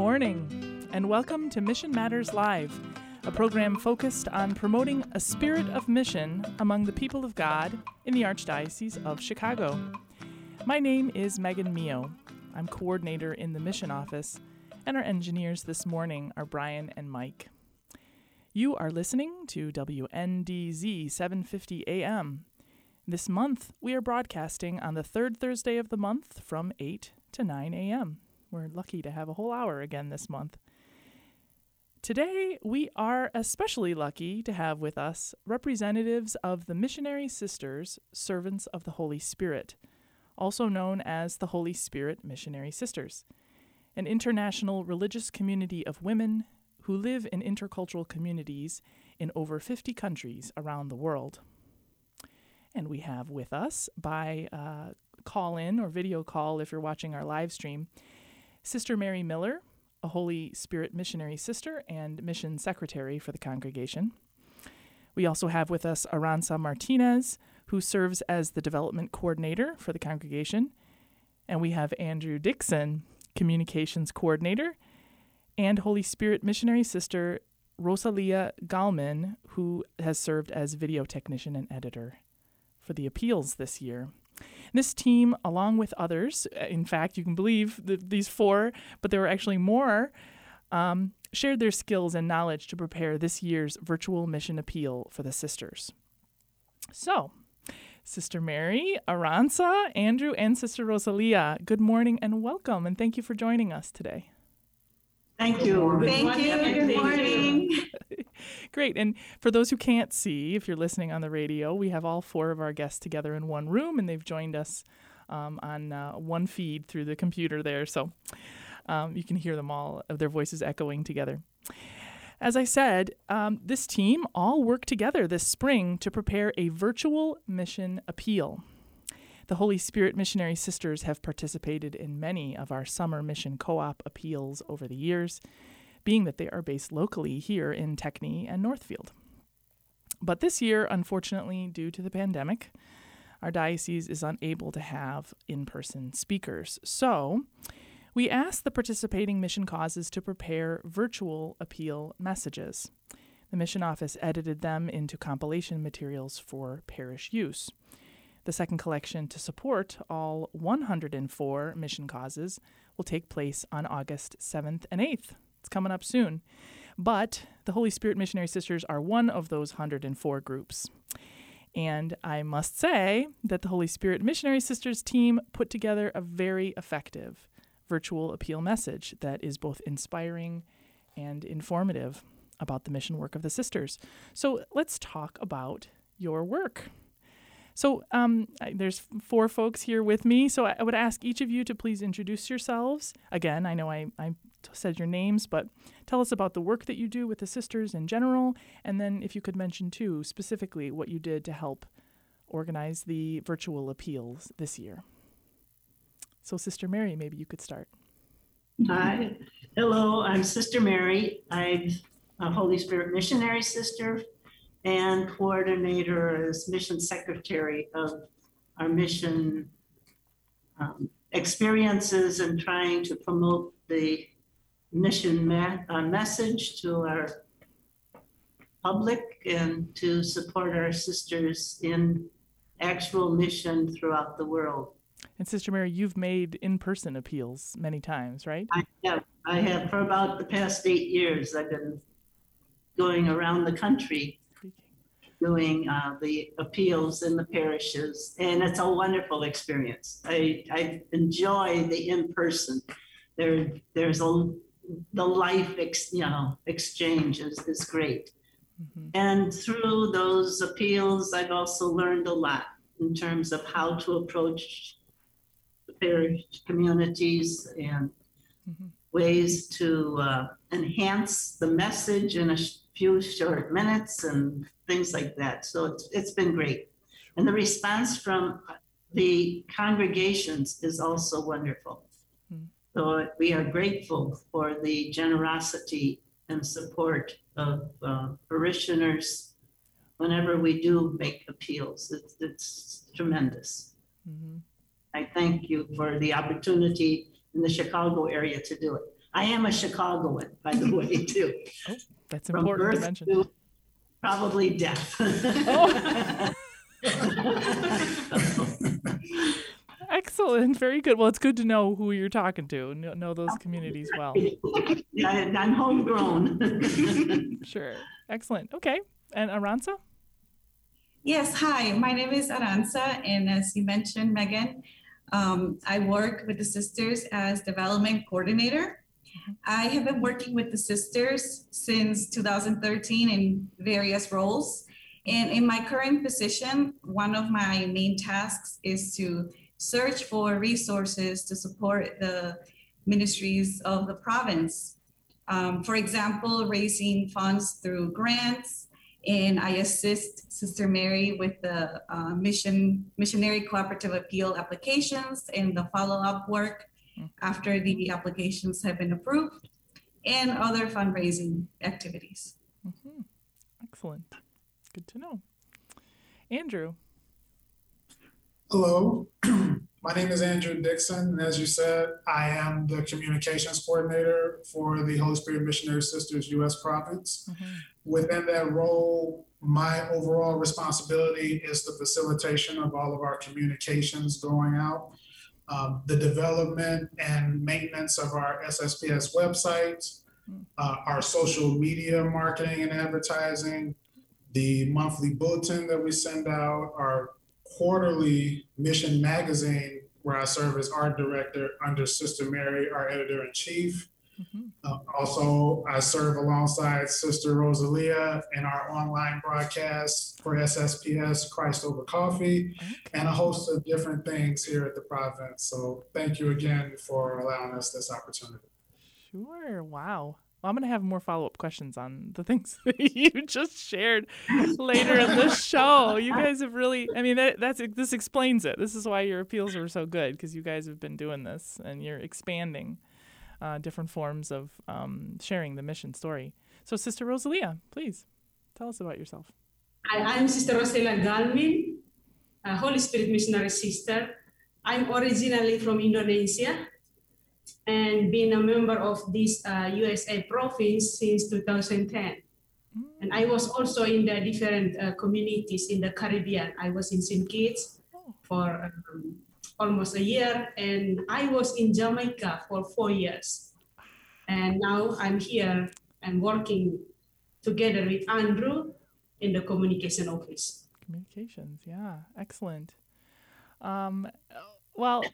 Morning, and welcome to Mission Matters Live, a program focused on promoting a spirit of mission among the people of God in the Archdiocese of Chicago. My name is Megan Mio. I'm coordinator in the mission office, and our engineers this morning are Brian and Mike. You are listening to WNDZ 750 AM. This month, we are broadcasting on the third Thursday of the month from 8 to 9 a.m. We're lucky to have a whole hour again this month. Today, we are especially lucky to have with us representatives of the Missionary Sisters, Servants of the Holy Spirit, also known as the Holy Spirit Missionary Sisters, an international religious community of women who live in intercultural communities in over 50 countries around the world. And we have with us by uh, call in or video call if you're watching our live stream Sister Mary Miller, a Holy Spirit missionary sister and mission secretary for the congregation. We also have with us Aranza Martinez, who serves as the development coordinator for the congregation. And we have Andrew Dixon, communications coordinator, and Holy Spirit missionary sister Rosalia Galman, who has served as video technician and editor for the appeals this year. This team, along with others, uh, in fact, you can believe the, these four, but there were actually more, um, shared their skills and knowledge to prepare this year's virtual mission appeal for the sisters. So, Sister Mary, Aranza, Andrew, and Sister Rosalia, good morning and welcome, and thank you for joining us today. Thank you. Thank you. Good morning. Great. And for those who can't see, if you're listening on the radio, we have all four of our guests together in one room, and they've joined us um, on uh, one feed through the computer there. So um, you can hear them all, uh, their voices echoing together. As I said, um, this team all worked together this spring to prepare a virtual mission appeal. The Holy Spirit Missionary Sisters have participated in many of our summer mission co op appeals over the years, being that they are based locally here in Techny and Northfield. But this year, unfortunately, due to the pandemic, our diocese is unable to have in person speakers. So, we asked the participating mission causes to prepare virtual appeal messages. The mission office edited them into compilation materials for parish use. The second collection to support all 104 mission causes will take place on August 7th and 8th. It's coming up soon. But the Holy Spirit Missionary Sisters are one of those 104 groups. And I must say that the Holy Spirit Missionary Sisters team put together a very effective virtual appeal message that is both inspiring and informative about the mission work of the sisters. So let's talk about your work. So um, I, there's four folks here with me. So I, I, would ask each of you to please introduce yourselves. Again, I know I, I said your names, but tell us about the work that you do with the sisters in general, and then if you could mention too specifically what you did to help organize the virtual appeals this year. So, Sister Mary, maybe you could start. Hi, hello. I'm Sister Mary. I'm a Holy Spirit missionary sister and coordinator as mission secretary of our mission um, experiences and trying to promote the mission uh, message to our public and to support our sisters in actual mission throughout the world. And Sister Mary, you've made in-person appeals many times, right? I have. I have for about the past eight years. I've been going around the country doing uh, the appeals in the parishes, and it's a wonderful experience. I, I enjoy the in-person. There, there's a the life, ex, you know, exchange is, is great. Mm-hmm. And through those appeals, I've also learned a lot in terms of how to approach the parish communities and mm-hmm. ways to uh, enhance the message in a few short minutes and things like that. So it's, it's been great. And the response from the congregations is also wonderful. So we are grateful for the generosity and support of uh, parishioners whenever we do make appeals. It's, it's tremendous. Mm-hmm. I thank you for the opportunity in the Chicago area to do it. I am a Chicagoan, by the way, too. Oh, that's From important to mention. To probably death. oh. Excellent. Very good. Well, it's good to know who you're talking to, know those communities well. Yeah, I'm homegrown. sure. Excellent. Okay. And Aranza? Yes. Hi, my name is Aranza. And as you mentioned, Megan, um, I work with the sisters as development coordinator. I have been working with the sisters since 2013 in various roles. And in my current position, one of my main tasks is to search for resources to support the ministries of the province. Um, for example, raising funds through grants, and I assist Sister Mary with the uh, mission missionary cooperative appeal applications and the follow-up work after the applications have been approved, and other fundraising activities. Mm-hmm. Excellent. Good to know. Andrew. Hello, my name is Andrew Dixon, and as you said, I am the communications coordinator for the Holy Spirit Missionary Sisters U.S. Province. Mm-hmm. Within that role, my overall responsibility is the facilitation of all of our communications going out, um, the development and maintenance of our SSPS website, hmm. uh, our social media marketing and advertising, the monthly bulletin that we send out, our quarterly mission magazine, where I serve as art director under Sister Mary, our editor in chief. Mm-hmm. Uh, also, I serve alongside Sister Rosalia in our online broadcast for SSPS Christ Over Coffee and a host of different things here at the province. So, thank you again for allowing us this opportunity. Sure. Wow. Well, I'm going to have more follow up questions on the things that you just shared later in the show. You guys have really, I mean, that, that's this explains it. This is why your appeals are so good because you guys have been doing this and you're expanding uh, different forms of um, sharing the mission story. So, Sister Rosalia, please tell us about yourself. I, am Sister Rosalia Galmin, a Holy Spirit missionary sister. I'm originally from Indonesia and been a member of this uh, USA province since 2010. Mm. And I was also in the different uh, communities in the Caribbean. I was in St. Kitts for um, almost a year, and I was in Jamaica for four years. And now I'm here and working together with Andrew in the communication office. Communications, yeah, excellent. Um, well,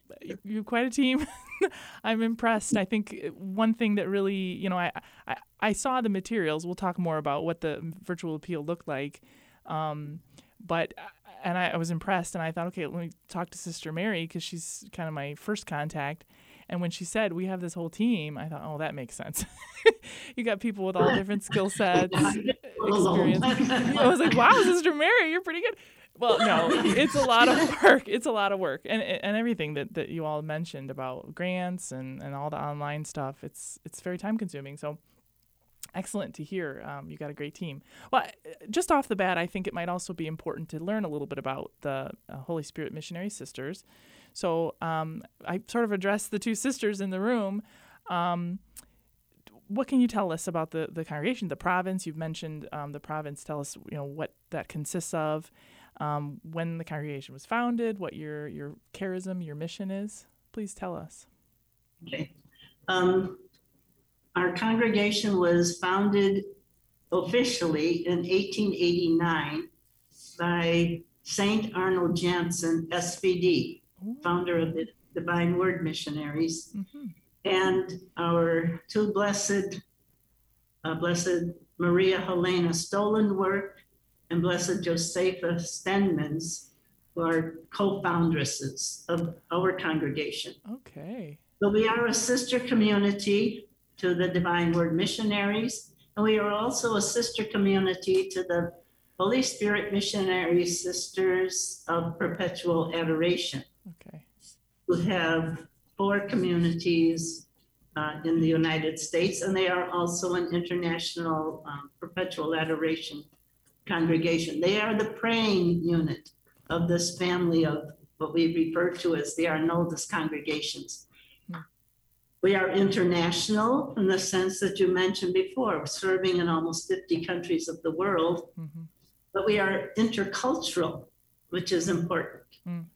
you're quite a team. I'm impressed. I think one thing that really, you know, I, I, I saw the materials. We'll talk more about what the virtual appeal looked like. Um, but and I, I, was impressed, and I thought, okay, let me talk to Sister Mary because she's kind of my first contact. And when she said we have this whole team, I thought, oh, that makes sense. you got people with all different skill sets, experience. I was like, wow, Sister Mary, you're pretty good. Well, no, it's a lot of work. It's a lot of work, and and everything that, that you all mentioned about grants and, and all the online stuff. It's it's very time consuming. So excellent to hear. Um, you got a great team. Well, just off the bat, I think it might also be important to learn a little bit about the uh, Holy Spirit Missionary Sisters. So um, I sort of addressed the two sisters in the room. Um, what can you tell us about the, the congregation, the province? You've mentioned um, the province. Tell us, you know, what that consists of, um, when the congregation was founded, what your your charism, your mission is. Please tell us. Okay. Um, our congregation was founded officially in 1889 by Saint Arnold Janssen, SVD, Ooh. founder of the Divine Word Missionaries. Mhm. and our two blessed, uh, Blessed Maria Helena Stollenwerk and Blessed Josepha Stenmanns, who are co-foundresses of our congregation. Okay. So we are a sister community to the Divine Word Missionaries, and we are also a sister community to the Holy Spirit Missionary Sisters of Perpetual Adoration Okay. who have four communities uh, in the United States, and they are also an international um, perpetual adoration congregation. They are the praying unit of this family of what we refer to as the Arnoldus congregations. Hmm. We are international in the sense that you mentioned before, serving in almost 50 countries of the world, hmm but we are intercultural, which is important. Mm.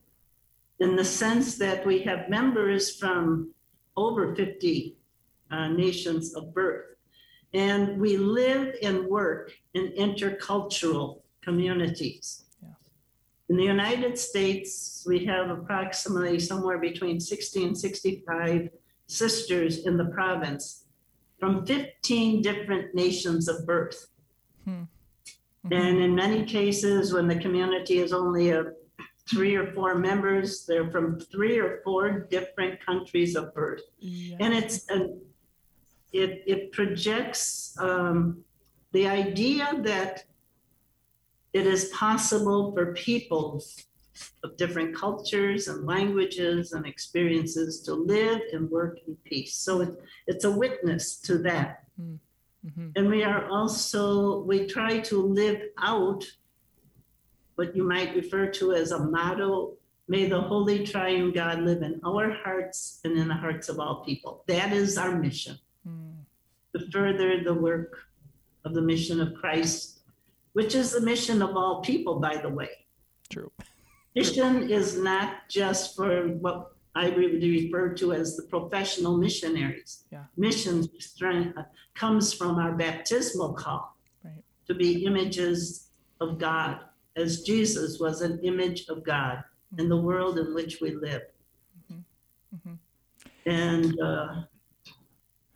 In the sense that we have members from over 50 uh, nations of birth. And we live and work in intercultural communities. Yeah. In the United States, we have approximately somewhere between 60 and 65 sisters in the province from 15 different nations of birth. Hmm. And in many cases, when the community is only a three or four members, they're from three or four different countries of birth. Yeah. And it's an, it it projects um, the idea that it is possible for people of different cultures and languages and experiences to live and work in peace. So it, it's a witness to that. Mhm. And we are also, we try to live out what you might refer to as a motto May the Holy Triune God live in our hearts and in the hearts of all people. That is our mission. To further the work of the mission of Christ, which is the mission of all people, by the way. True. Mission is not just for what I would be refer to as the professional missionaries. Yeah. Mission strength comes from our baptismal call Right. to be images of God, as Jesus was an image of God in the world in which we live. Mhm. Mhm. And uh,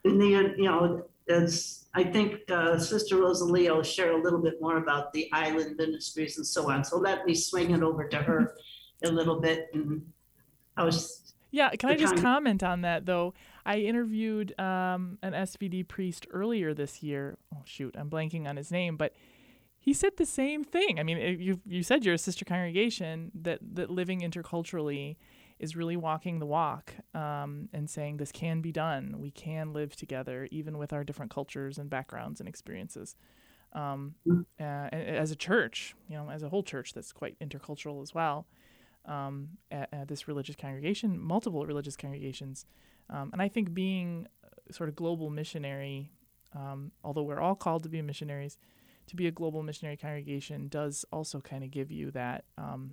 in the, you know, as I think uh, Sister Rosalie will share a little bit more about the island ministries and so on. So let me swing it over to her a little bit. And I was, Yeah, can I just comment on that though? I interviewed um, an SVD priest earlier this year. Oh shoot, I'm blanking on his name, but he said the same thing. I mean, you you said you're a sister congregation that that living interculturally is really walking the walk um, and saying this can be done. We can live together even with our different cultures and backgrounds and experiences. Um, uh, as a church, you know, as a whole church that's quite intercultural as well um, at, at this religious congregation, multiple religious congregations. Um, and I think being uh, sort of global missionary, um, although we're all called to be missionaries, to be a global missionary congregation does also kind of give you that, um,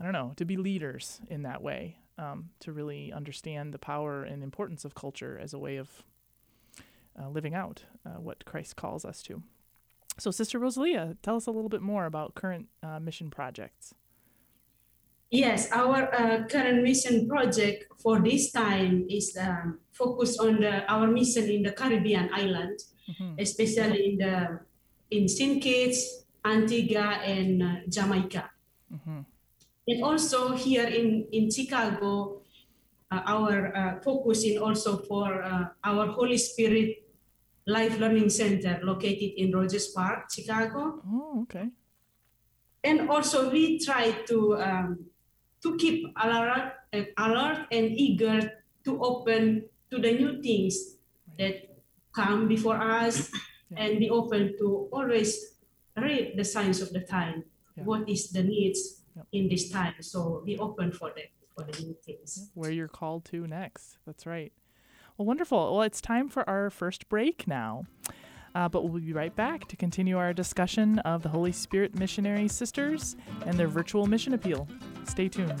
I don't know, to be leaders in that way, um, to really understand the power and importance of culture as a way of uh, living out uh, what Christ calls us to. So, Sister Rosalia, tell us a little bit more about current uh, mission projects. Yes, our uh, current mission project for this time is um, focused on the, our mission in the Caribbean island, Mhm. especially in the in St. Kitts, Antigua, and uh, Jamaica. Mhm. And also here in, in Chicago, uh, our uh, focus is also for uh, our Holy Spirit Life Learning Center located in Rogers Park, Chicago. Oh, okay. And also we try to um, to keep alert, uh, alert and eager to open to the new things that come before us Yeah. and be open to always read the signs of the time. Yeah. What is the needs Yep. in this time? So be open for the for the new things. where you're called to next. That's right. Well, wonderful. Well, it's time for our first break now. Uh, but we'll be right back to continue our discussion of the Holy Spirit Missionary Sisters and their virtual mission appeal. Stay tuned.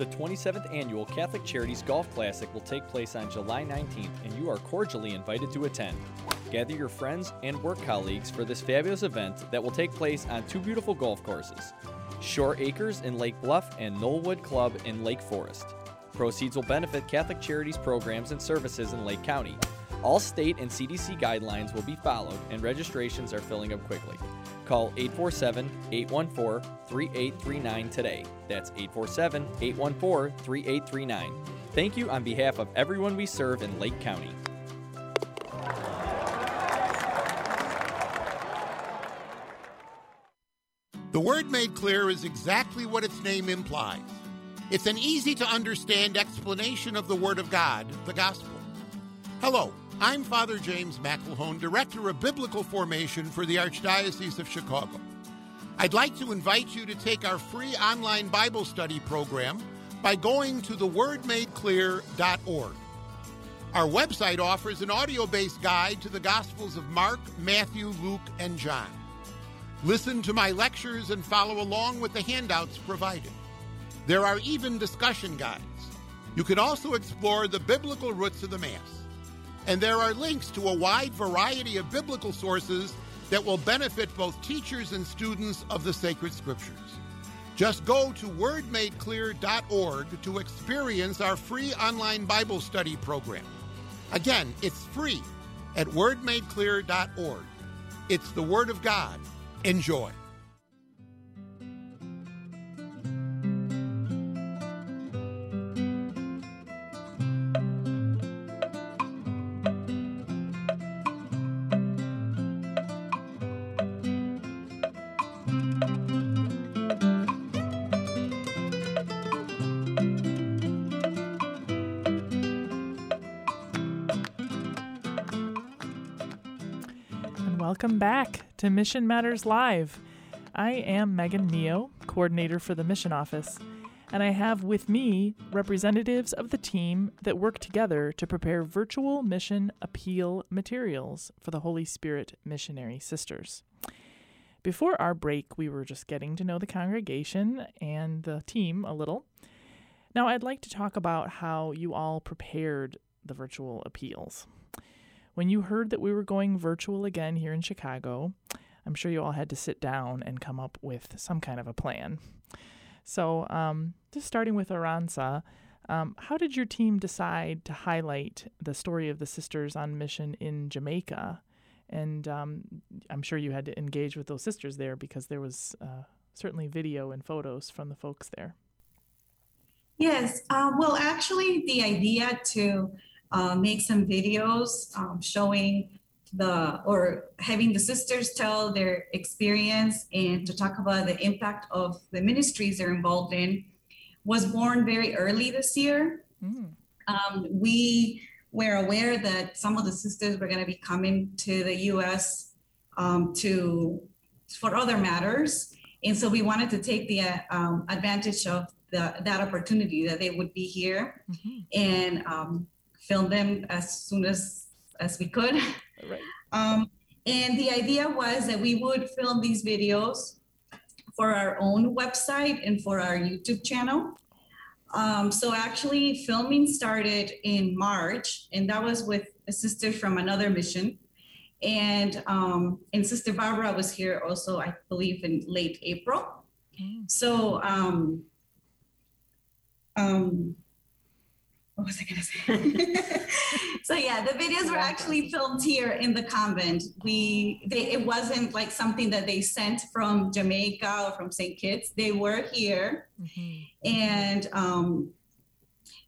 The 27th annual Catholic Charities Golf Classic will take place on July 19th, and you are cordially invited to attend. Gather your friends and work colleagues for this fabulous event that will take place on two beautiful golf courses Shore Acres in Lake Bluff and Knollwood Club in Lake Forest. Proceeds will benefit Catholic Charities programs and services in Lake County. All state and CDC guidelines will be followed, and registrations are filling up quickly. Call 847 814 3839 today. That's 847 814 3839. Thank you on behalf of everyone we serve in Lake County. The word made clear is exactly what its name implies. It's an easy to understand explanation of the Word of God, the Gospel. Hello, I'm Father James McElhone, Director of Biblical Formation for the Archdiocese of Chicago. I'd like to invite you to take our free online Bible study program by going to thewordmadeclear.org. Our website offers an audio based guide to the Gospels of Mark, Matthew, Luke, and John. Listen to my lectures and follow along with the handouts provided. There are even discussion guides. You can also explore the biblical roots of the Mass. And there are links to a wide variety of biblical sources that will benefit both teachers and students of the sacred scriptures. Just go to wordmadeclear.org to experience our free online Bible study program. Again, it's free at wordmadeclear.org. It's the Word of God. Enjoy. Welcome back to Mission Matters Live. I am Megan Neo, coordinator for the mission office, and I have with me representatives of the team that work together to prepare virtual mission appeal materials for the Holy Spirit Missionary Sisters. Before our break, we were just getting to know the congregation and the team a little. Now, I'd like to talk about how you all prepared the virtual appeals. When you heard that we were going virtual again here in Chicago, I'm sure you all had to sit down and come up with some kind of a plan. So, um, just starting with Aranza, um, how did your team decide to highlight the story of the sisters on mission in Jamaica? And um, I'm sure you had to engage with those sisters there because there was uh, certainly video and photos from the folks there. Yes, uh, well, actually, the idea to uh, make some videos um, showing the or having the sisters tell their experience and to talk about the impact of the ministries they're involved in was born very early this year. Mm. Um, we were aware that some of the sisters were going to be coming to the U.S. Um, to for other matters, and so we wanted to take the uh, um, advantage of the, that opportunity that they would be here Mhm. and um, film them as soon as as we could. Right. Um, and the idea was that we would film these videos for our own website and for our YouTube channel. Um, so actually, filming started in March, and that was with a sister from another mission. And um, and Sister Barbara was here also, I believe, in late April. Mm. So um, um, what was I gonna say? so yeah, the videos were actually filmed here in the convent. We they it wasn't like something that they sent from Jamaica or from St. Kitts. They were here, Mhm. and um,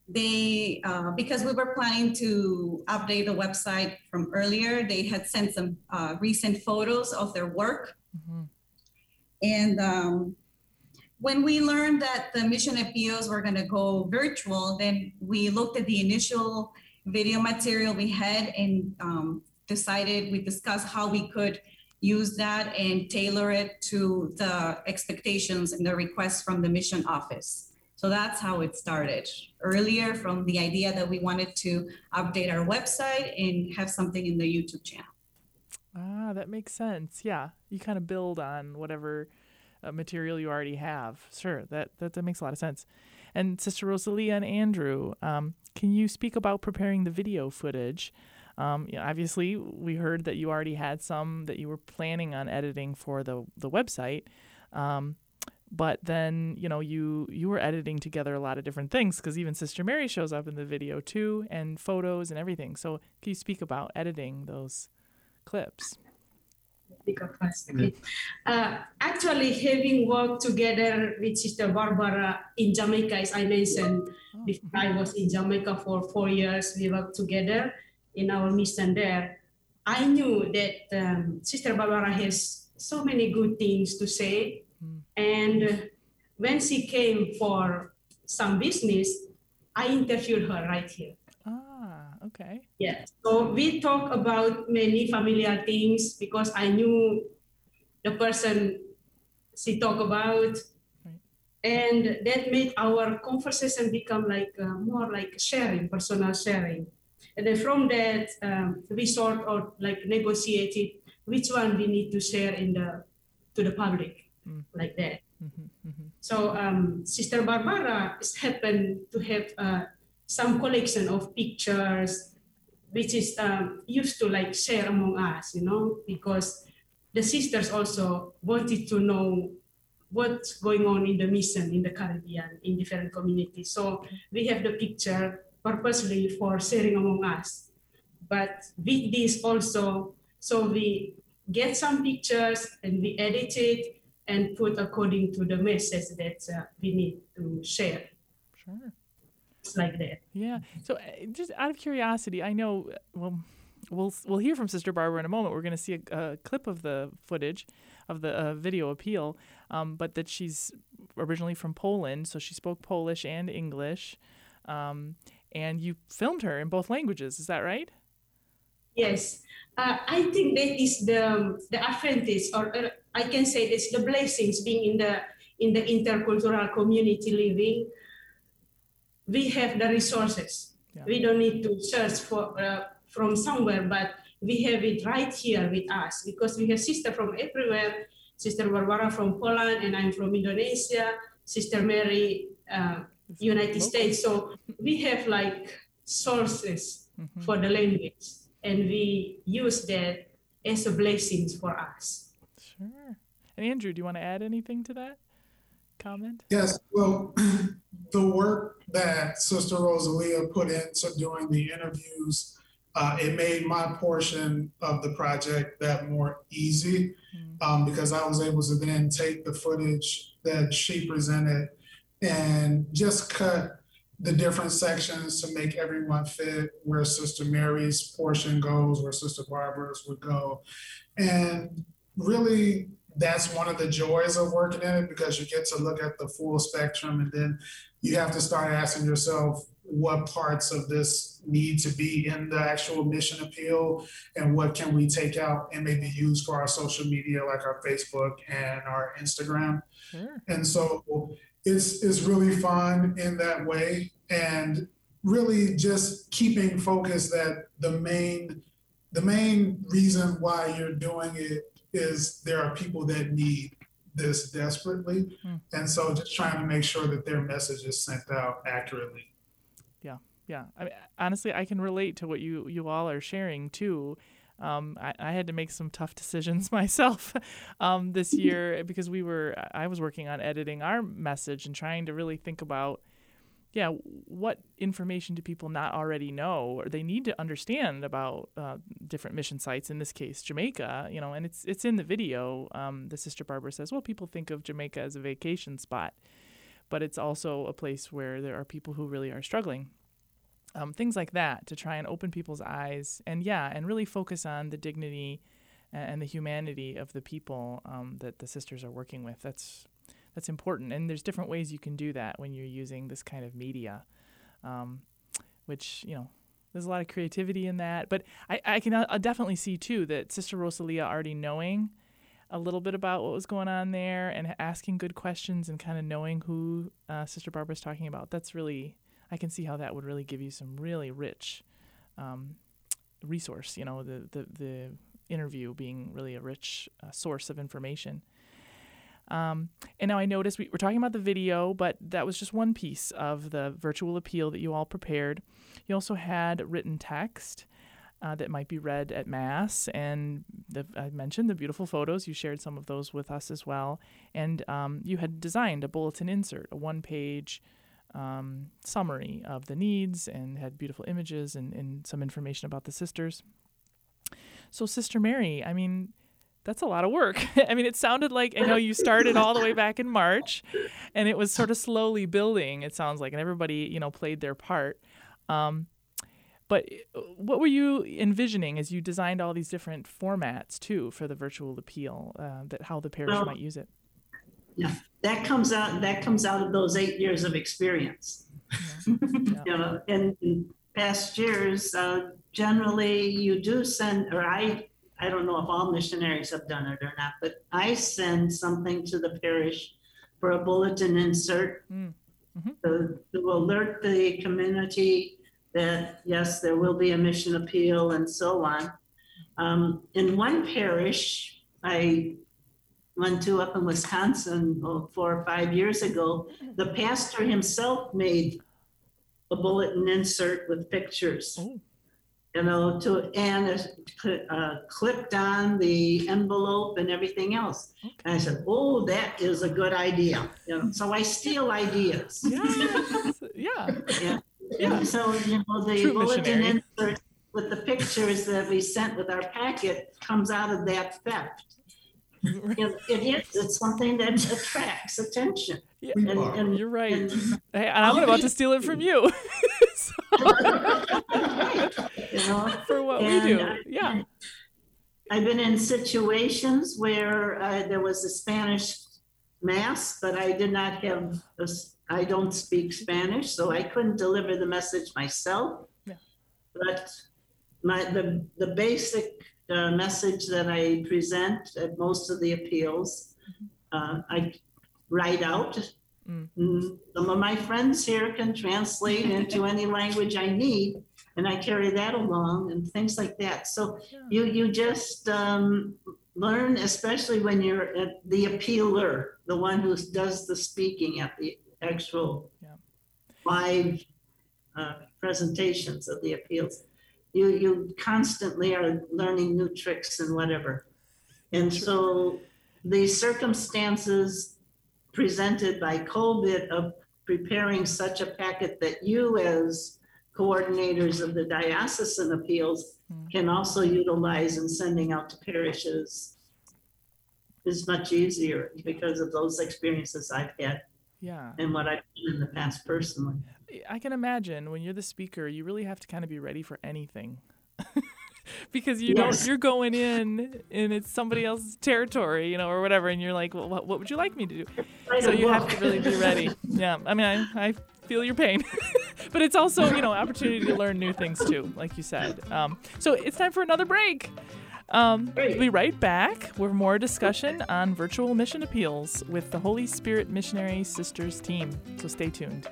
they uh, because we were planning to update the website from earlier. They had sent some uh, recent photos of their work, Mhm. and um, when we learned that the mission appeals were going to go virtual, then we looked at the initial video material we had and um, decided we discussed how we could use that and tailor it to the expectations and the requests from the mission office. So that's how it started. Earlier, from the idea that we wanted to update our website and have something in the YouTube channel. Ah, that makes sense. Yeah, you kind of build on whatever uh, material you already have. Sure, that, that that makes a lot of sense. And Sister Rosalia and Andrew, um, can you speak about preparing the video footage? Um, yeah, obviously, we heard that you already had some that you were planning on editing for the the website. Um, but then you know you you were editing together a lot of different things because even Sister Mary shows up in the video too, and photos and everything. So can you speak about editing those clips? Okay. Uh, actually, having worked together with Sister Barbara in Jamaica, as I mentioned, Oh, before I was in Jamaica for four years, we worked together in our mission there. I knew that um, Sister Barbara has so many good things to say. Mm. And when she came for some business, I interviewed her right here. Okay. Yeah. So we talk about many familiar things because I knew the person she talk about, Right. and that made our conversation become like uh, more like sharing, personal sharing. And then from that, um, we sort of like negotiated which one we need to share in the to the public, Mm. like that. hmm hmm So um, Sister Barbara is happened to have uh, some collection of pictures, which is um, used to like share among us, you know, because the sisters also wanted to know what's going on in the mission in the Caribbean in different communities. So we have the picture purposely for sharing among us. But with this also, so we get some pictures and we edit it and put according to the message that uh, we need to share. Sure. It's like that. Yeah. So, uh, just out of curiosity, I know. Well, we'll we'll hear from Sister Barbara in a moment. We're going to see a, a clip of the footage of the uh, video appeal, um, but that she's originally from Poland, so she spoke Polish and English, um, and you filmed her in both languages. Is that right? Yes, uh, I think that is the the advantage, or uh, I can say it's the blessings being in the in the intercultural community living. We have the resources. Yeah. We don't need to search for uh, from somewhere, but we have it right here with us because we have sister from everywhere. Sister Barbara from Poland, and I'm from Indonesia. Sister Mary, uh, United Local. States. So we have like sources Mhm. for the language, and we use that as a blessing for us. Sure. And Andrew, do you want to add anything to that comment? Yes, well, the work that Sister Rosalia put into doing the interviews, uh, it made my portion of the project that more easy um, because I was able to then take the footage that she presented and just cut the different sections to make everyone fit where Sister Mary's portion goes, where Sister Barbara's would go, and really that's one of the joys of working in it because you get to look at the full spectrum and then you have to start asking yourself what parts of this need to be in the actual mission appeal and what can we take out and maybe use for our social media like our facebook and our instagram sure. and so it's it's really fun in that way and really just keeping focus that the main the main reason why you're doing it is there are people that need this desperately. Mm. And so just trying to make sure that their message is sent out accurately. Yeah. Yeah. I mean, honestly, I can relate to what you, you all are sharing too. Um, I, I, had to make some tough decisions myself um, this year because we were I was working on editing our message and trying to really think about yeah, what information do people not already know or they need to understand about uh, different mission sites? In this case, Jamaica, you know, and it's it's in the video. Um, the sister Barbara says, well, people think of Jamaica as a vacation spot, but it's also a place where there are people who really are struggling. Um, things like that to try and open people's eyes and yeah, and really focus on the dignity and the humanity of the people um, that the sisters are working with. That's that's important. And there's different ways you can do that when you're using this kind of media, um, which you know there's a lot of creativity in that. But I, I can uh, definitely see too that Sister Rosalia already knowing a little bit about what was going on there and asking good questions and kind of knowing who uh, Sister Barbara's talking about. That's really I can see how that would really give you some really rich um, resource. You know, the the the interview being really a rich uh, source of information. Um, and now I noticed we were talking about the video, but that was just one piece of the virtual appeal that you all prepared. You also had written text. Uh, that might be read at Mass. And the, I mentioned the beautiful photos. You shared some of those with us as well. And um, you had designed a bulletin insert, a one page um, summary of the needs, and had beautiful images and, and some information about the sisters. So, Sister Mary, I mean, that's a lot of work. I mean, it sounded like I know you started all the way back in March, and it was sort of slowly building. It sounds like, and everybody you know played their part. Um, but uh, what were you envisioning as you designed all these different formats too for the virtual appeal? Uh, that how the parish well, might use it. Yeah, that comes out. That comes out of those eight years of experience. Yeah. Yeah. you know, in, in past years, uh, generally you do send, or I I don't know if all missionaries have done it or not, but I send something to the parish for a bulletin insert mm. hmm to, to alert the community that yes, there will be a mission appeal and so on. Um, in one parish, I went to up in Wisconsin oh, four or five years ago, the pastor himself made a bulletin insert with pictures. Oh you know, to and uh, clipped on the envelope and everything else. And I said, "Oh, that is a good idea." You know, so I steal ideas. Yes. yeah. yeah. Yeah. So you know, the True bulletin missionary. insert with the pictures that we sent with our packet comes out of that theft. it, it is. It's something that attracts attention. Yeah, and, and, you're right. And, hey, and I'm about to steal it from you. you know, for what and we do. Yeah. I've been in situations where uh, there was a Spanish mass, but I did not have, I don't speak Spanish, so I couldn't deliver the message myself. Yeah. But my the the basic uh, message that I present at most of the appeals, mm-hmm. uh, I write out. Mm. mm. Some of my friends here can translate into any language I need, and I carry that along and things like that. So yeah. you you just um, learn, especially when you're the appealer, the one who does the speaking at the actual yeah. live uh, presentations of the appeals. You you constantly are learning new tricks and whatever, and so the circumstances presented by COVID of preparing such a packet that you as coordinators of the diocesan appeals mm. can also utilize in sending out to parishes is much easier because of those experiences I've had. Yeah. And what I've done in the past personally. I can imagine when you're the speaker, you really have to kind of be ready for anything. because you yes. know you're going in and it's somebody else's territory, you know, or whatever, and you're like, well, what, what would you like me to do? So you have to really be ready. Yeah, I mean, I, I feel your pain, but it's also you know opportunity to learn new things too, like you said. Um, so it's time for another break. Um, we'll be right back with more discussion on virtual mission appeals with the Holy Spirit Missionary Sisters team. So stay tuned.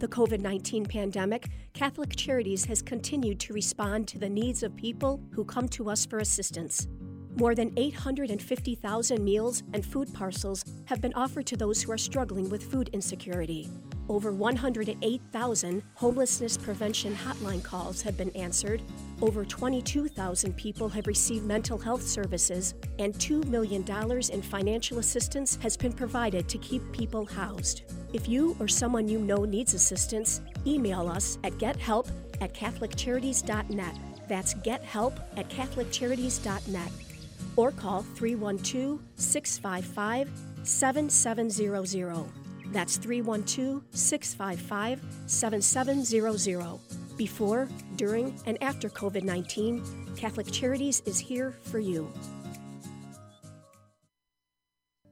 The COVID 19 pandemic, Catholic Charities has continued to respond to the needs of people who come to us for assistance. More than 850,000 meals and food parcels have been offered to those who are struggling with food insecurity. Over 108,000 homelessness prevention hotline calls have been answered. Over 22,000 people have received mental health services, and $2 million in financial assistance has been provided to keep people housed. If you or someone you know needs assistance, email us at gethelp at catholiccharities.net. That's gethelp at catholiccharities.net. Or call 312 655 7700. That's 312 655 7700. Before, during, and after COVID 19, Catholic Charities is here for you.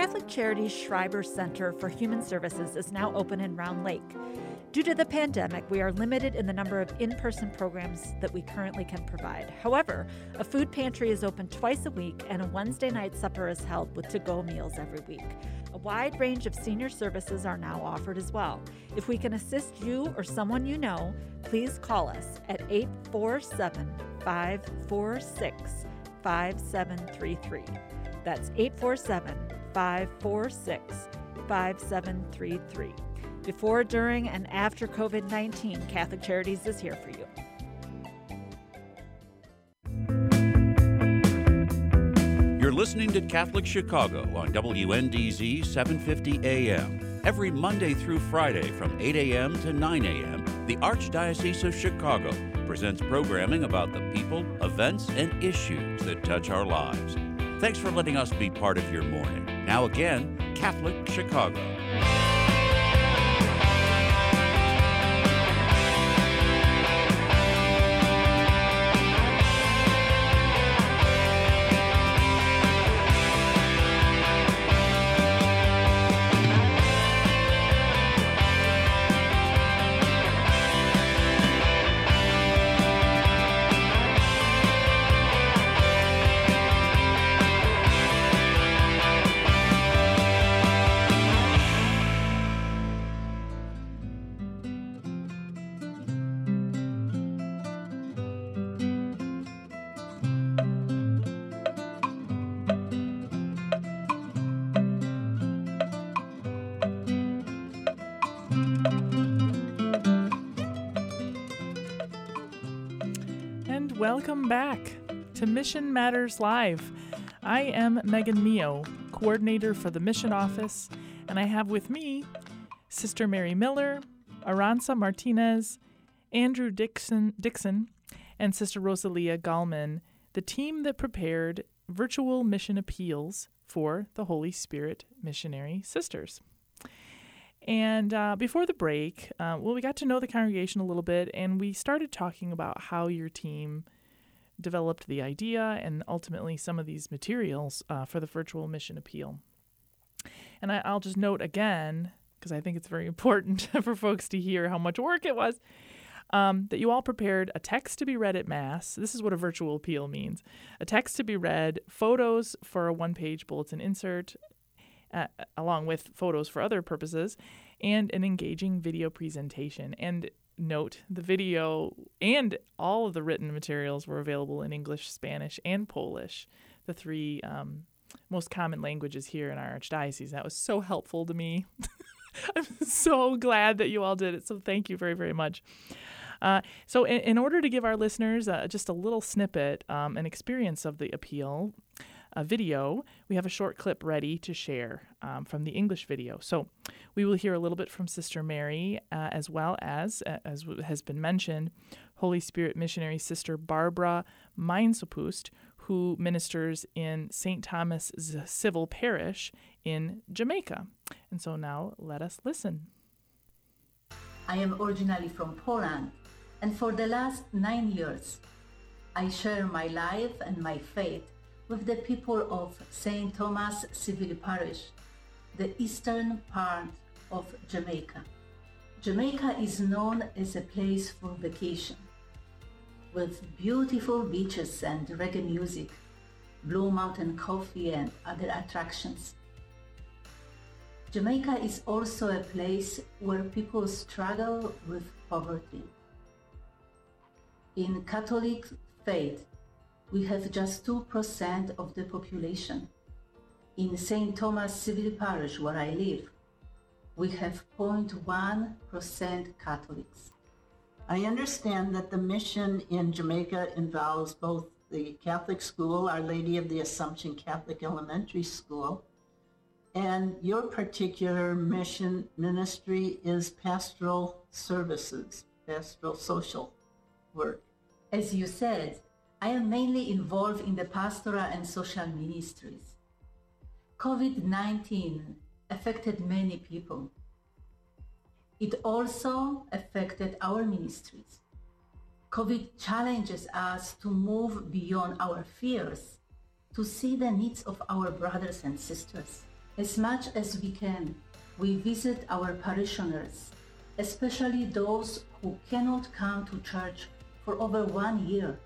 Catholic Charities Schreiber Center for Human Services is now open in Round Lake. Due to the pandemic, we are limited in the number of in person programs that we currently can provide. However, a food pantry is open twice a week, and a Wednesday night supper is held with to go meals every week. A wide range of senior services are now offered as well. If we can assist you or someone you know, please call us at 847 546 5733. That's 847 546 5733. Before, during, and after COVID 19, Catholic Charities is here for you. You're listening to Catholic Chicago on WNDZ 750 AM. Every Monday through Friday from 8 a.m. to 9 a.m., the Archdiocese of Chicago presents programming about the people, events, and issues that touch our lives. Thanks for letting us be part of your morning. Now, again, Catholic Chicago. Back to Mission Matters Live. I am Megan Mio, coordinator for the Mission Office, and I have with me Sister Mary Miller, Aranza Martinez, Andrew Dixon, Dixon, and Sister Rosalia Gallman, the team that prepared virtual mission appeals for the Holy Spirit Missionary Sisters. And uh, before the break, uh, well, we got to know the congregation a little bit, and we started talking about how your team developed the idea and ultimately some of these materials uh, for the virtual mission appeal. And I, will just note again, because I think it's very important for folks to hear how much work it was, um, that you all prepared a text to be read at Mass. This is what a virtual appeal means a text to be read, photos for a one page bulletin insert, uh, along with photos for other purposes, and an engaging video presentation. And note the video and all of the written materials were available in English, Spanish, and Polish, the three um, most common languages here in our archdiocese. That was so helpful to me. I'm so glad that you all did it. So thank you very, very much. Uh, so, in, in, order to give our listeners uh, just a little snippet, um, an experience of the appeal, a video, we have a short clip ready to share um, from the English video. So we will hear a little bit from Sister Mary, uh, as well as, uh, as has been mentioned, Holy Spirit missionary Sister Barbara Meinsopust, who ministers in St. Thomas Civil Parish in Jamaica. And so now let us listen. I am originally from Poland, and for the last nine years, I share my life and my faith with the people of St. Thomas Civil Parish, the eastern part of Jamaica. Jamaica is known as a place for vacation, with beautiful beaches and reggae music, Blue Mountain coffee, and other attractions. Jamaica is also a place where people struggle with poverty. In Catholic faith, we have just 2% of the population. In St. Thomas Civil Parish, where I live, we have 0.1% Catholics. I understand that the mission in Jamaica involves both the Catholic school, Our Lady of the Assumption Catholic Elementary School, and your particular mission ministry is pastoral services, pastoral social work. As you said, I am mainly involved in the pastoral and social ministries. COVID 19 affected many people. It also affected our ministries. COVID challenges us to move beyond our fears, to see the needs of our brothers and sisters. As much as we can, we visit our parishioners, especially those who cannot come to church for over one year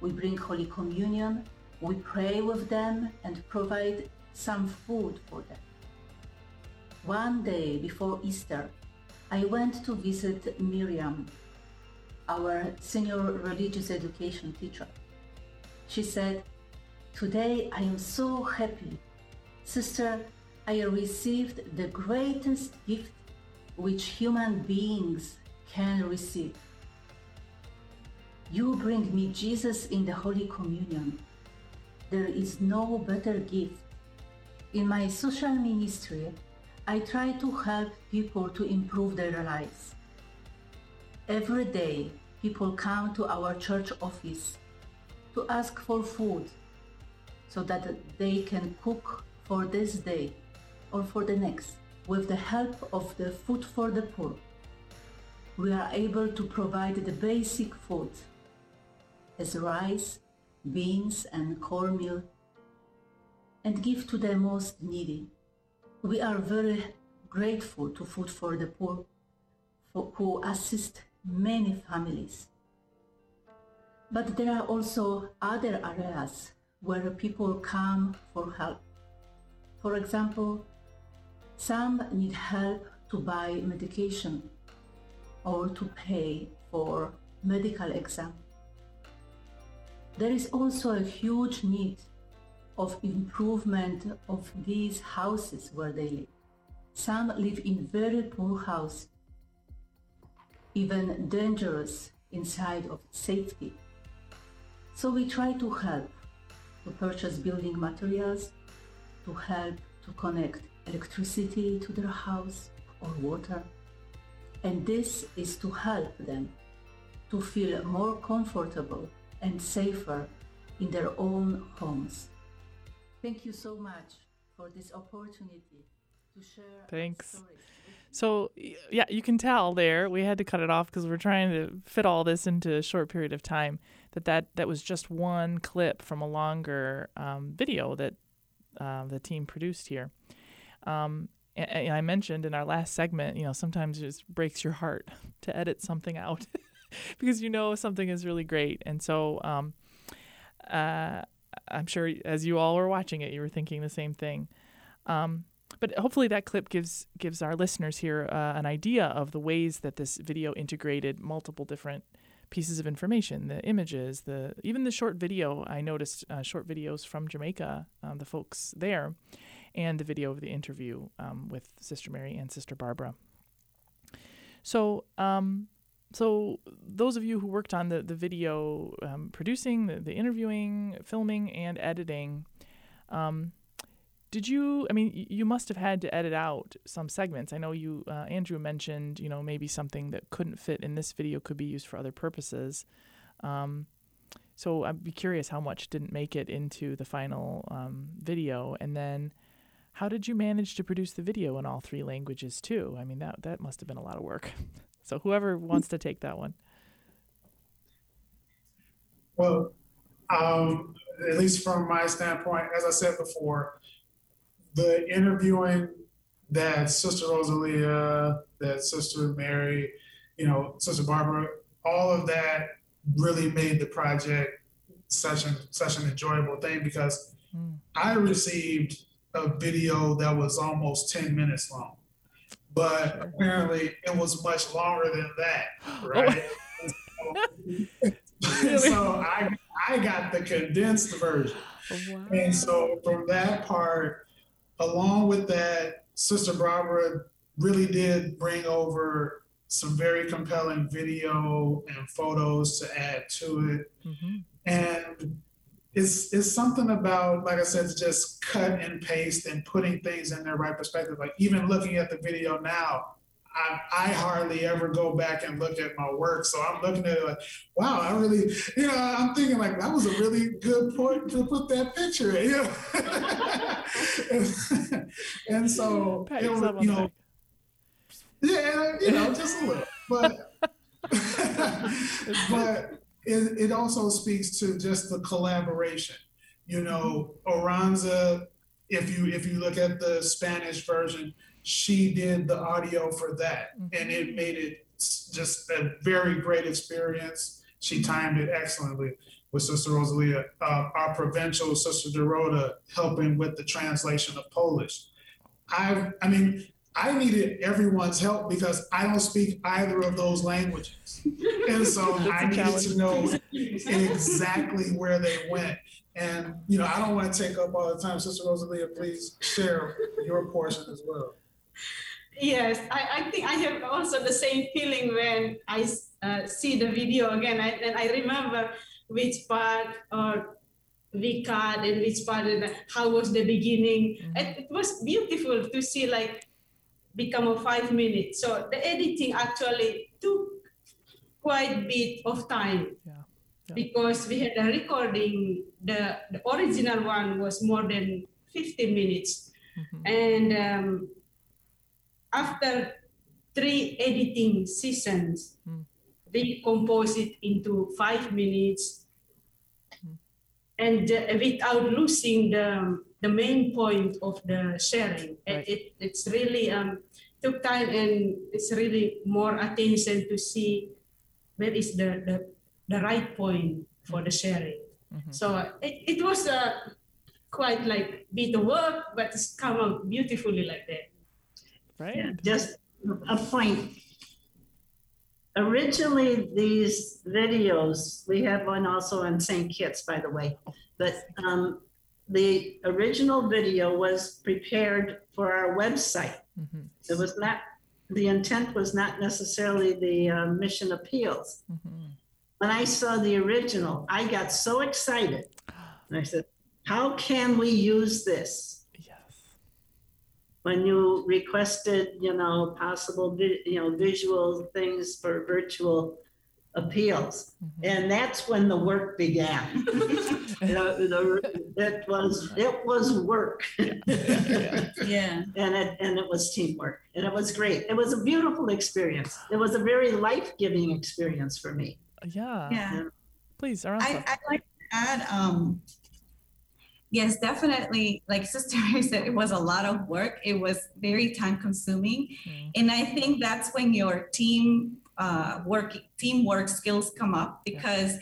we bring Holy Communion, we pray with them and provide some food for them. One day before Easter, I went to visit Miriam, our senior religious education teacher. She said, Today I am so happy. Sister, I received the greatest gift which human beings can receive. You bring me Jesus in the Holy Communion. There is no better gift. In my social ministry, I try to help people to improve their lives. Every day, people come to our church office to ask for food so that they can cook for this day or for the next. With the help of the Food for the Poor, we are able to provide the basic food as rice, beans, and cornmeal, and give to the most needy. We are very grateful to Food for the Poor, for, who assist many families. But there are also other areas where people come for help. For example, some need help to buy medication or to pay for medical exam. There is also a huge need of improvement of these houses where they live. Some live in very poor house, even dangerous inside of safety. So we try to help to purchase building materials, to help to connect electricity to their house or water. And this is to help them to feel more comfortable and safer in their own homes. Thank you so much for this opportunity to share. Thanks. So yeah, you can tell there. We had to cut it off because we're trying to fit all this into a short period of time. That that that was just one clip from a longer um, video that uh, the team produced here. Um, and, and I mentioned in our last segment, you know, sometimes it just breaks your heart to edit something out because you know something is really great. And so um, uh, I'm sure as you all were watching it, you were thinking the same thing. Um, but hopefully that clip gives gives our listeners here uh, an idea of the ways that this video integrated multiple different pieces of information the images the even the short video i noticed uh, short videos from jamaica um, the folks there and the video of the interview um, with sister mary and sister barbara so um, so those of you who worked on the, the video um, producing the, the interviewing filming and editing um, did you i mean you must have had to edit out some segments. I know you uh, andrew mentioned you know maybe something that couldn't fit in this video could be used for other purposes. Um, so i'd be curious how much didn't make it into the final um, video. And then how did you manage to produce the video in all three languages too? I mean that that must have been a lot of work so whoever wants to take that one well um, at least from my standpoint as i said before the interviewing that Sister Rosalia, that Sister Mary, you know, Sister Barbara, all of that really made the project such an such an enjoyable thing because mm. I received a video that was almost 10 minutes long. But apparently it was much longer than that, right? so, so I I got the condensed version. Wow. And so from that part, along with that, Sister Barbara really did bring over some very compelling video and photos to add to it. Mm-hmm. And it's, it's something about, like I said, just cut and paste and putting things in their right perspective. Like even looking at the video now, I, I, hardly ever go back and look at my work. So I'm looking at it like, wow, I really, you know, I'm thinking like that was a really good point to put that picture in. You know? and, so, it was, you know, yeah, you know, just a little. But, but it, it also speaks to just the collaboration. You know, Aranza, if you if you look at the Spanish version, she did the audio for that, mm-hmm. and it made it just a very great experience. She timed it excellently with Sister Rosalia. Uh, our provincial Sister Dorota helping with the translation of Polish. I, I mean, I needed everyone's help because I don't speak either of those languages, and so I needed to know exactly where they went. And you know, I don't want to take up all the time. Sister Rosalia, please share your portion as well. Yes, I, I think I have also the same feeling when I uh, see the video again. I, and I remember which part or we cut and which part and how was the beginning. Mm-hmm. It, it was beautiful to see like become a five minutes. So the editing actually took quite a bit of time. Yeah. Yeah. Because we had a recording, the, the original one was more than 15 minutes. Mm-hmm. And um, after three editing seasons, mm. we compose it into five minutes mm. and uh, without losing the, the main point of the sharing. Right. It, it, it's really um, took time and it's really more attention to see where is the, the, the right point for the sharing. Mm-hmm. So it, it was a uh, quite like bit of work, but it's come out beautifully like that right? Yeah, just a point. Originally, these videos, we have one also on St. Kitts, by the way, but um, the original video was prepared for our website. Mm-hmm. It was not, the intent was not necessarily the uh, mission appeals. Mm-hmm. When I saw the original, I got so excited. And I said, How can we use this? Yes. When you requested, you know, possible, vi- you know, visual things for virtual appeals. And that's when the work began. You know, the- It was, it was work. Yeah. And it, and it was teamwork and it was great. It was a beautiful experience. It was a very life-giving experience for me. Yeah. Yeah. Please, I, I'd like to add, um, yes, definitely, like Sister Mary said, it was a lot of work. It was very time consuming. And I think that's when your team uh, work, teamwork skills come up because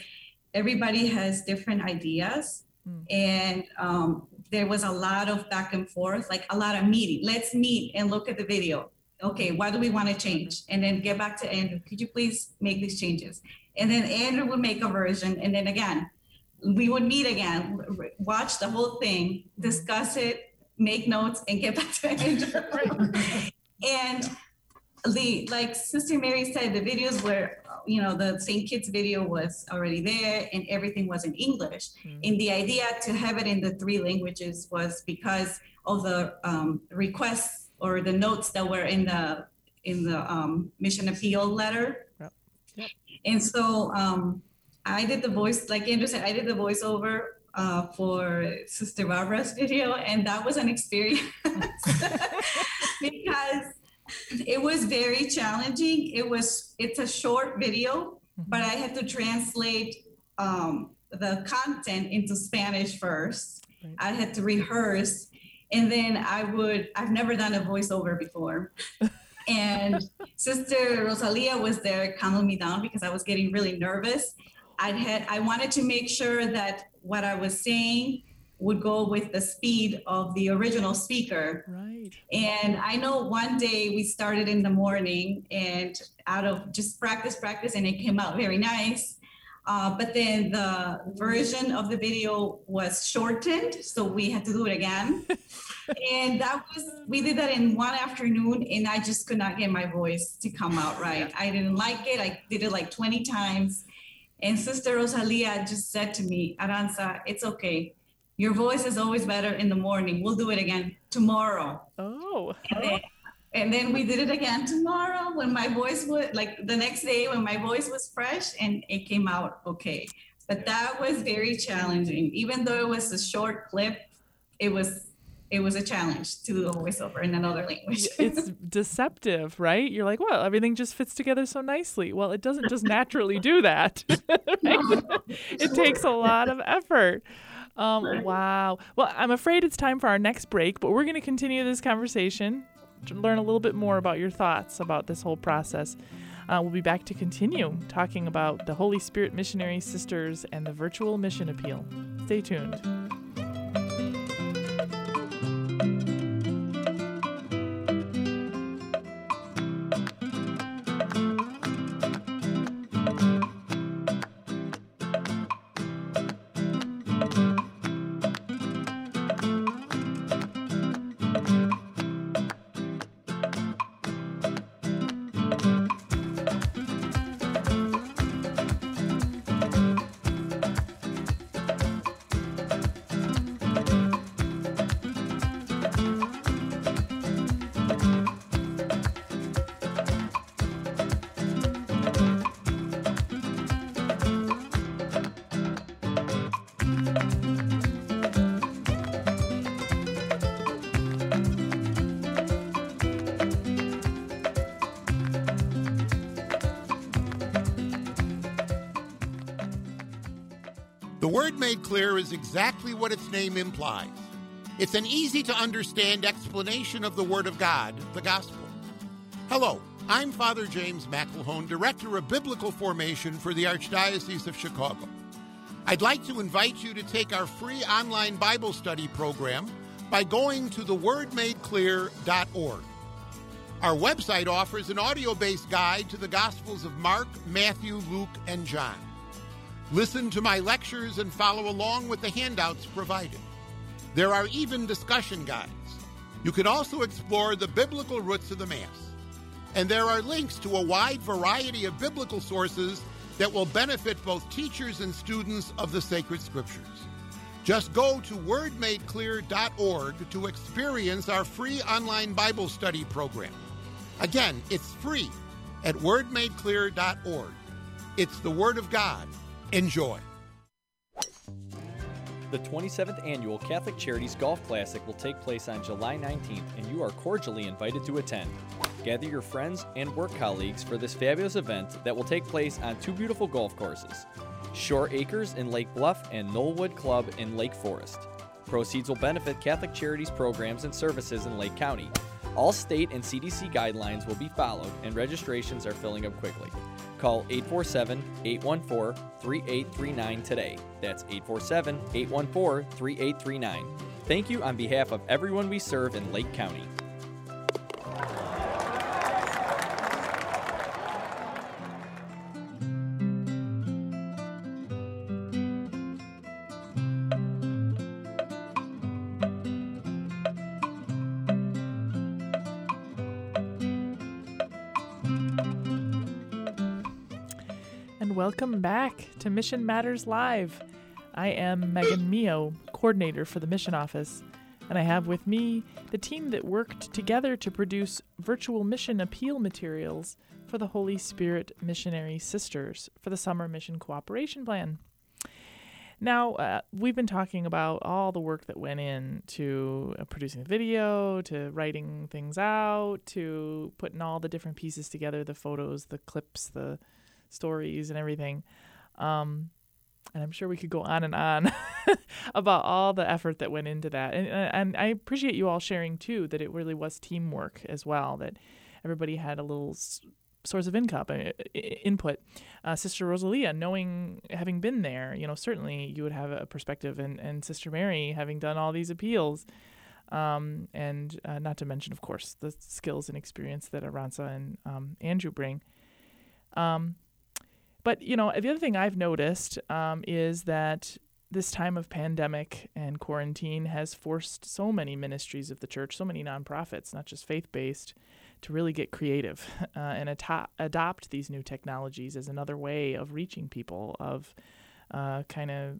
everybody has different ideas. And um, there was a lot of back and forth, like a lot of meeting. Let's meet and look at the video. Okay, what do we want to change? And then get back to Andrew. Could you please make these changes? And then Andrew would make a version. And then again, we would meet again, watch the whole thing, discuss it, make notes, and get back to Andrew. and the like Sister Mary said, the videos were, you know, the St. Kitts video was already there and everything was in English. And the idea to have it in the three languages was because of the um, requests or the notes that were in the in the um, mission appeal letter. And so um, I did the voice, like Andrew said, I did the voiceover uh, for Sister Barbara's video, and that was an experience because it was very challenging. It was it's a short video, but I had to translate um, the content into Spanish first. I had to rehearse, and then I would. I've never done a voiceover before. and Sister Rosalia was there calming me down because I was getting really nervous. I had I wanted to make sure that what I was saying would go with the speed of the original speaker. Right. And I know one day we started in the morning and out of just practice, practice, and it came out very nice. Uh, but then the version of the video was shortened, so we had to do it again. and that was, we did that in one afternoon, and I just could not get my voice to come out right. I didn't like it. I did it like 20 times. And Sister Rosalia just said to me, Aranza, it's okay. Your voice is always better in the morning. We'll do it again tomorrow. Oh. And then, and then we did it again tomorrow when my voice was like the next day when my voice was fresh and it came out okay. But that was very challenging. Even though it was a short clip, it was it was a challenge to do a voiceover in another language. it's deceptive, right? You're like, well, everything just fits together so nicely. Well, it doesn't just naturally do that. right? It takes a lot of effort. Um, wow. Well, I'm afraid it's time for our next break, but we're going to continue this conversation to learn a little bit more about your thoughts about this whole process. Uh, we'll be back to continue talking about the Holy Spirit Missionary Sisters and the virtual mission appeal. Stay tuned. Clear is exactly what its name implies. It's an easy to understand explanation of the Word of God, the Gospel. Hello, I'm Father James McIlhone, Director of Biblical Formation for the Archdiocese of Chicago. I'd like to invite you to take our free online Bible study program by going to thewordmadeclear.org. Our website offers an audio based guide to the Gospels of Mark, Matthew, Luke, and John. Listen to my lectures and follow along with the handouts provided. There are even discussion guides. You can also explore the biblical roots of the Mass. And there are links to a wide variety of biblical sources that will benefit both teachers and students of the sacred scriptures. Just go to wordmadeclear.org to experience our free online Bible study program. Again, it's free at wordmadeclear.org. It's the Word of God. Enjoy. The 27th annual Catholic Charities Golf Classic will take place on July 19th, and you are cordially invited to attend. Gather your friends and work colleagues for this fabulous event that will take place on two beautiful golf courses Shore Acres in Lake Bluff and Knollwood Club in Lake Forest. Proceeds will benefit Catholic Charities programs and services in Lake County. All state and CDC guidelines will be followed, and registrations are filling up quickly. Call 847 814 3839 today. That's 847 814 3839. Thank you on behalf of everyone we serve in Lake County. Welcome back to Mission Matters Live. I am Megan Mio, coordinator for the Mission Office, and I have with me the team that worked together to produce virtual mission appeal materials for the Holy Spirit Missionary Sisters for the Summer Mission Cooperation Plan. Now, uh, we've been talking about all the work that went in to uh, producing the video, to writing things out, to putting all the different pieces together the photos, the clips, the stories, and everything. Um, and I'm sure we could go on and on about all the effort that went into that. And, uh, and I appreciate you all sharing too that it really was teamwork as well, that everybody had a little source of income uh, input. Uh, Sister Rosalia, knowing, having been there, you know, certainly you would have a perspective, and, and Sister Mary, having done all these appeals. Um, and uh, not to mention, of course, the skills and experience that Aranza and um, Andrew bring. Um, but you know, the other thing I've noticed um, is that this time of pandemic and quarantine has forced so many ministries of the church, so many nonprofits, not just faith-based, to really get creative uh, and ato- adopt these new technologies as another way of reaching people, of uh, kind of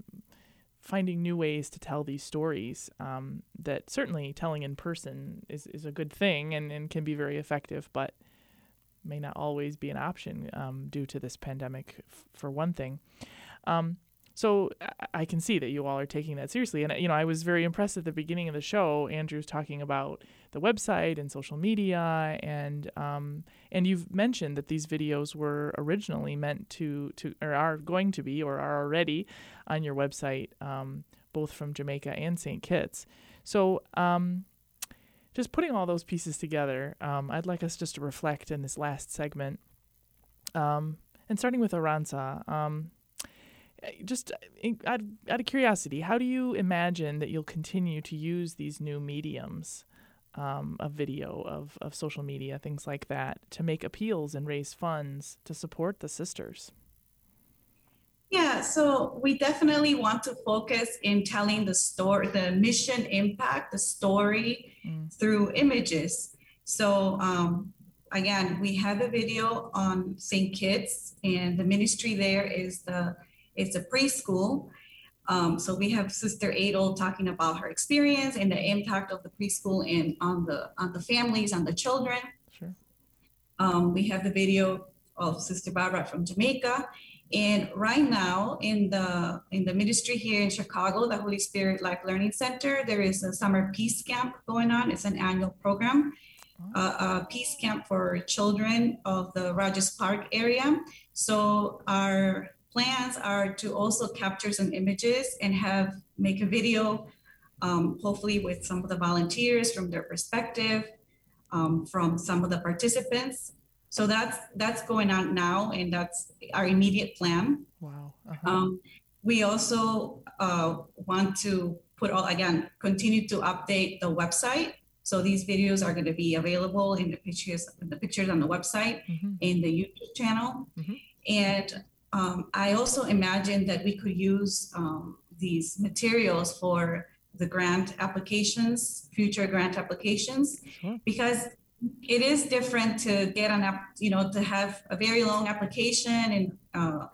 finding new ways to tell these stories. Um, that certainly telling in person is, is a good thing and, and can be very effective, but may not always be an option um, due to this pandemic, f- for one thing. Um, so I- I can see that you all are taking that seriously, and you know I was very impressed at the beginning of the show. Andrew's talking about the website and social media, and um, and you've mentioned that these videos were originally meant to to or are going to be or are already on your website, um, both from Jamaica and St. Kitts. So um, just putting all those pieces together, um, I'd like us just to reflect in this last segment. Um, and starting with Aranza, um, just in- out, out of curiosity, how do you imagine that you'll continue to use these new mediums um, of video, of, of social media, things like that, to make appeals and raise funds to support the sisters? Yeah, so we definitely want to focus in telling the story, the mission impact, the story through images. So um, again, we have a video on St. Kitts, and the ministry there is the it's a preschool. Um, so we have Sister Adel talking about her experience and the impact of the preschool and on the on the families, on the children. Sure. Um, we have the video of Sister Barbara from Jamaica. And right now in the in the ministry here in Chicago, the Holy Spirit Life Learning Center, there is a summer peace camp going on. It's an annual program, uh, a peace camp for children of the Rogers Park area. So our plans are to also capture some images and have make a video, um, hopefully with some of the volunteers from their perspective, um, from some of the participants. So that's that's going on now, and that's our immediate plan. Wow. Um, we also uh, want to put all again continue to update the website. So these videos are going to be available in the pictures, the pictures on the website, in the YouTube channel, and um, I also imagine that we could use um, these materials for the grant applications, future grant applications, because it is different to get an app, you know, to have a very long application and, uh,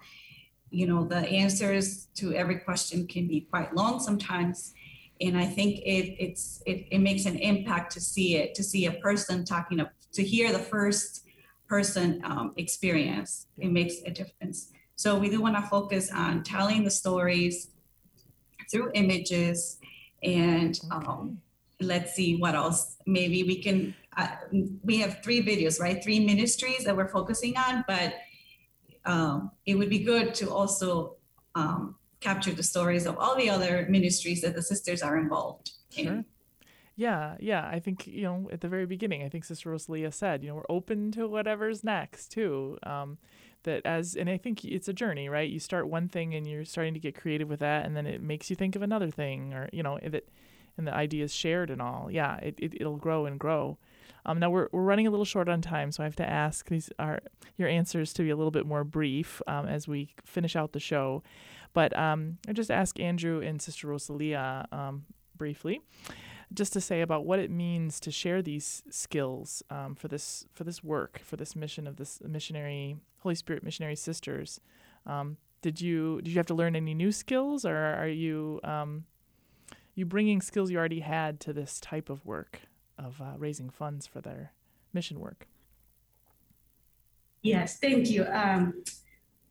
you know, the answers to every question can be quite long sometimes. And I think it, it's, it, it makes an impact to see it, to see a person talking, to hear the first person um, experience. It makes a difference. So we do want to focus on telling the stories through images and um, let's see what else. Maybe we can, uh, we have three videos, right? Three ministries that we're focusing on, but um, it would be good to also um, capture the stories of all the other ministries that the sisters are involved in. Sure. Yeah, yeah. I think, you know, at the very beginning, I think Sister Rosalia said, you know, we're open to whatever's next too. Um, that as, and I think it's a journey, right? You start one thing and you're starting to get creative with that, and then it makes you think of another thing, or, you know, that, and the idea is shared and all. Yeah, it, it, it'll grow and grow. Um, now we're, we're running a little short on time, so I have to ask these are your answers to be a little bit more brief um, as we finish out the show. But um, I just ask Andrew and Sister Rosalia um, briefly, just to say about what it means to share these skills um, for this for this work for this mission of this missionary Holy Spirit missionary sisters. Um, did you did you have to learn any new skills, or are you you bringing skills you already had to this type of work? of uh, raising funds for their mission work. Yes, thank you. Um,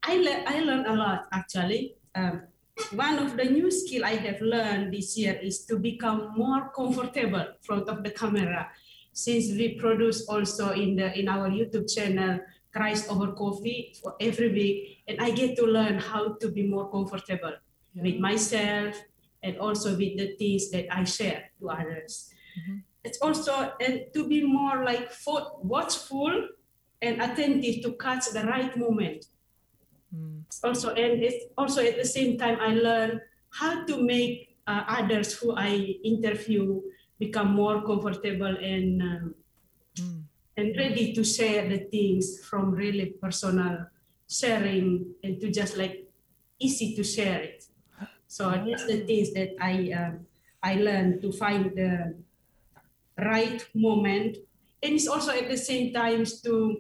I, le- I learned a lot actually. Um, one of the new skill I have learned this year is to become more comfortable in front of the camera. Since we produce also in the in our YouTube channel Christ over Coffee for every week, and I get to learn how to be more comfortable yeah. with myself and also with the things that I share to others. Mm-hmm it's also and to be more like watchful and attentive to catch the right moment. Mm. Also, and it's also at the same time I learn how to make uh, others who I interview become more comfortable and um, mm. and ready to share the things from really personal sharing and to just like easy to share it. So that's the things that I uh, I learned to find the right moment and it's also at the same time to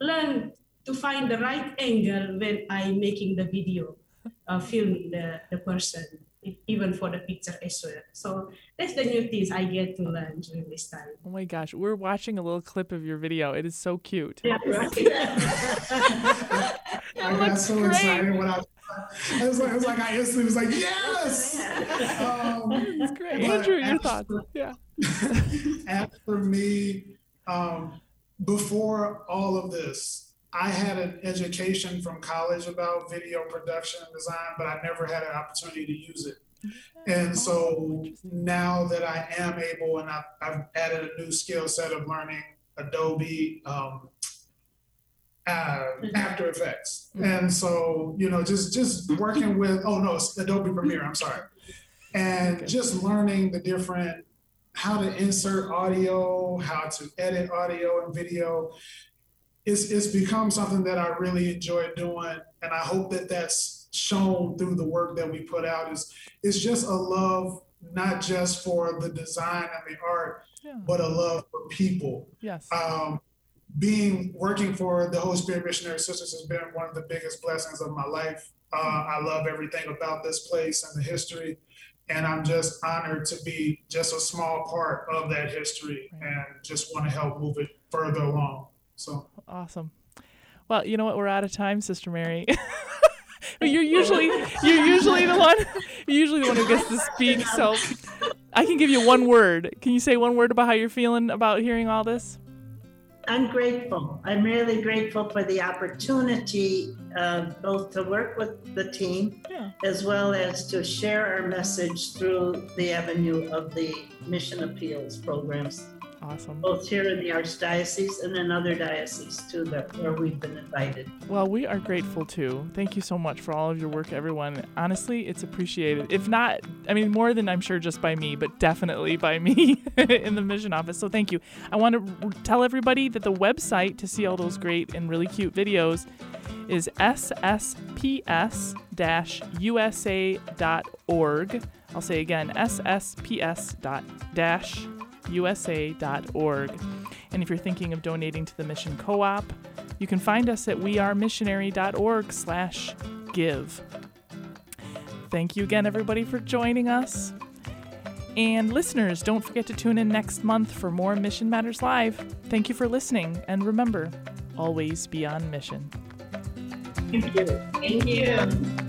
learn to find the right angle when I'm making the video, uh, filming the, the person, even for the picture as well. So that's the new things I get to learn during this time. Oh my gosh, we're watching a little clip of your video. It is so cute. Yeah, right. I got so great. excited when I I was like, I was like, I instantly was like, yes. Um, That's great, Andrew. Your thoughts? Yeah. after me, um, before all of this, I had an education from college about video production and design, but I never had an opportunity to use it. And so now that I am able, and I've, I've added a new skill set of learning Adobe um, uh, After Effects, and so you know, just just working with oh no, Adobe Premiere. I'm sorry, and just learning the different how to insert audio, how to edit audio and video. It's, it's become something that I really enjoy doing. And I hope that that's shown through the work that we put out is it's just a love, not just for the design and the art, yeah. but a love for people. Yes. Um, being working for the Holy Spirit Missionary Sisters has been one of the biggest blessings of my life. Uh, I love everything about this place and the history and I'm just honored to be just a small part of that history and just want to help move it further along. So awesome. Well, you know what? We're out of time, Sister Mary. you're usually you're usually the one you're usually the one who gets to speak. So I can give you one word. Can you say one word about how you're feeling about hearing all this? I'm grateful. I'm really grateful for the opportunity uh, both to work with the team yeah. as well as to share our message through the avenue of the mission appeals programs. Awesome. Both here in the Archdiocese and in other dioceses too, that where we've been invited. Well, we are grateful too. Thank you so much for all of your work, everyone. Honestly, it's appreciated. If not, I mean, more than I'm sure just by me, but definitely by me in the mission office. So thank you. I want to tell everybody that the website to see all those great and really cute videos is ssps-usa.org. I'll say again, ssps-dash usa.org. And if you're thinking of donating to the Mission Co-op, you can find us at wearemissionary.org slash give. Thank you again, everybody, for joining us. And listeners, don't forget to tune in next month for more Mission Matters Live. Thank you for listening, and remember, always be on mission. Thank you. Thank you.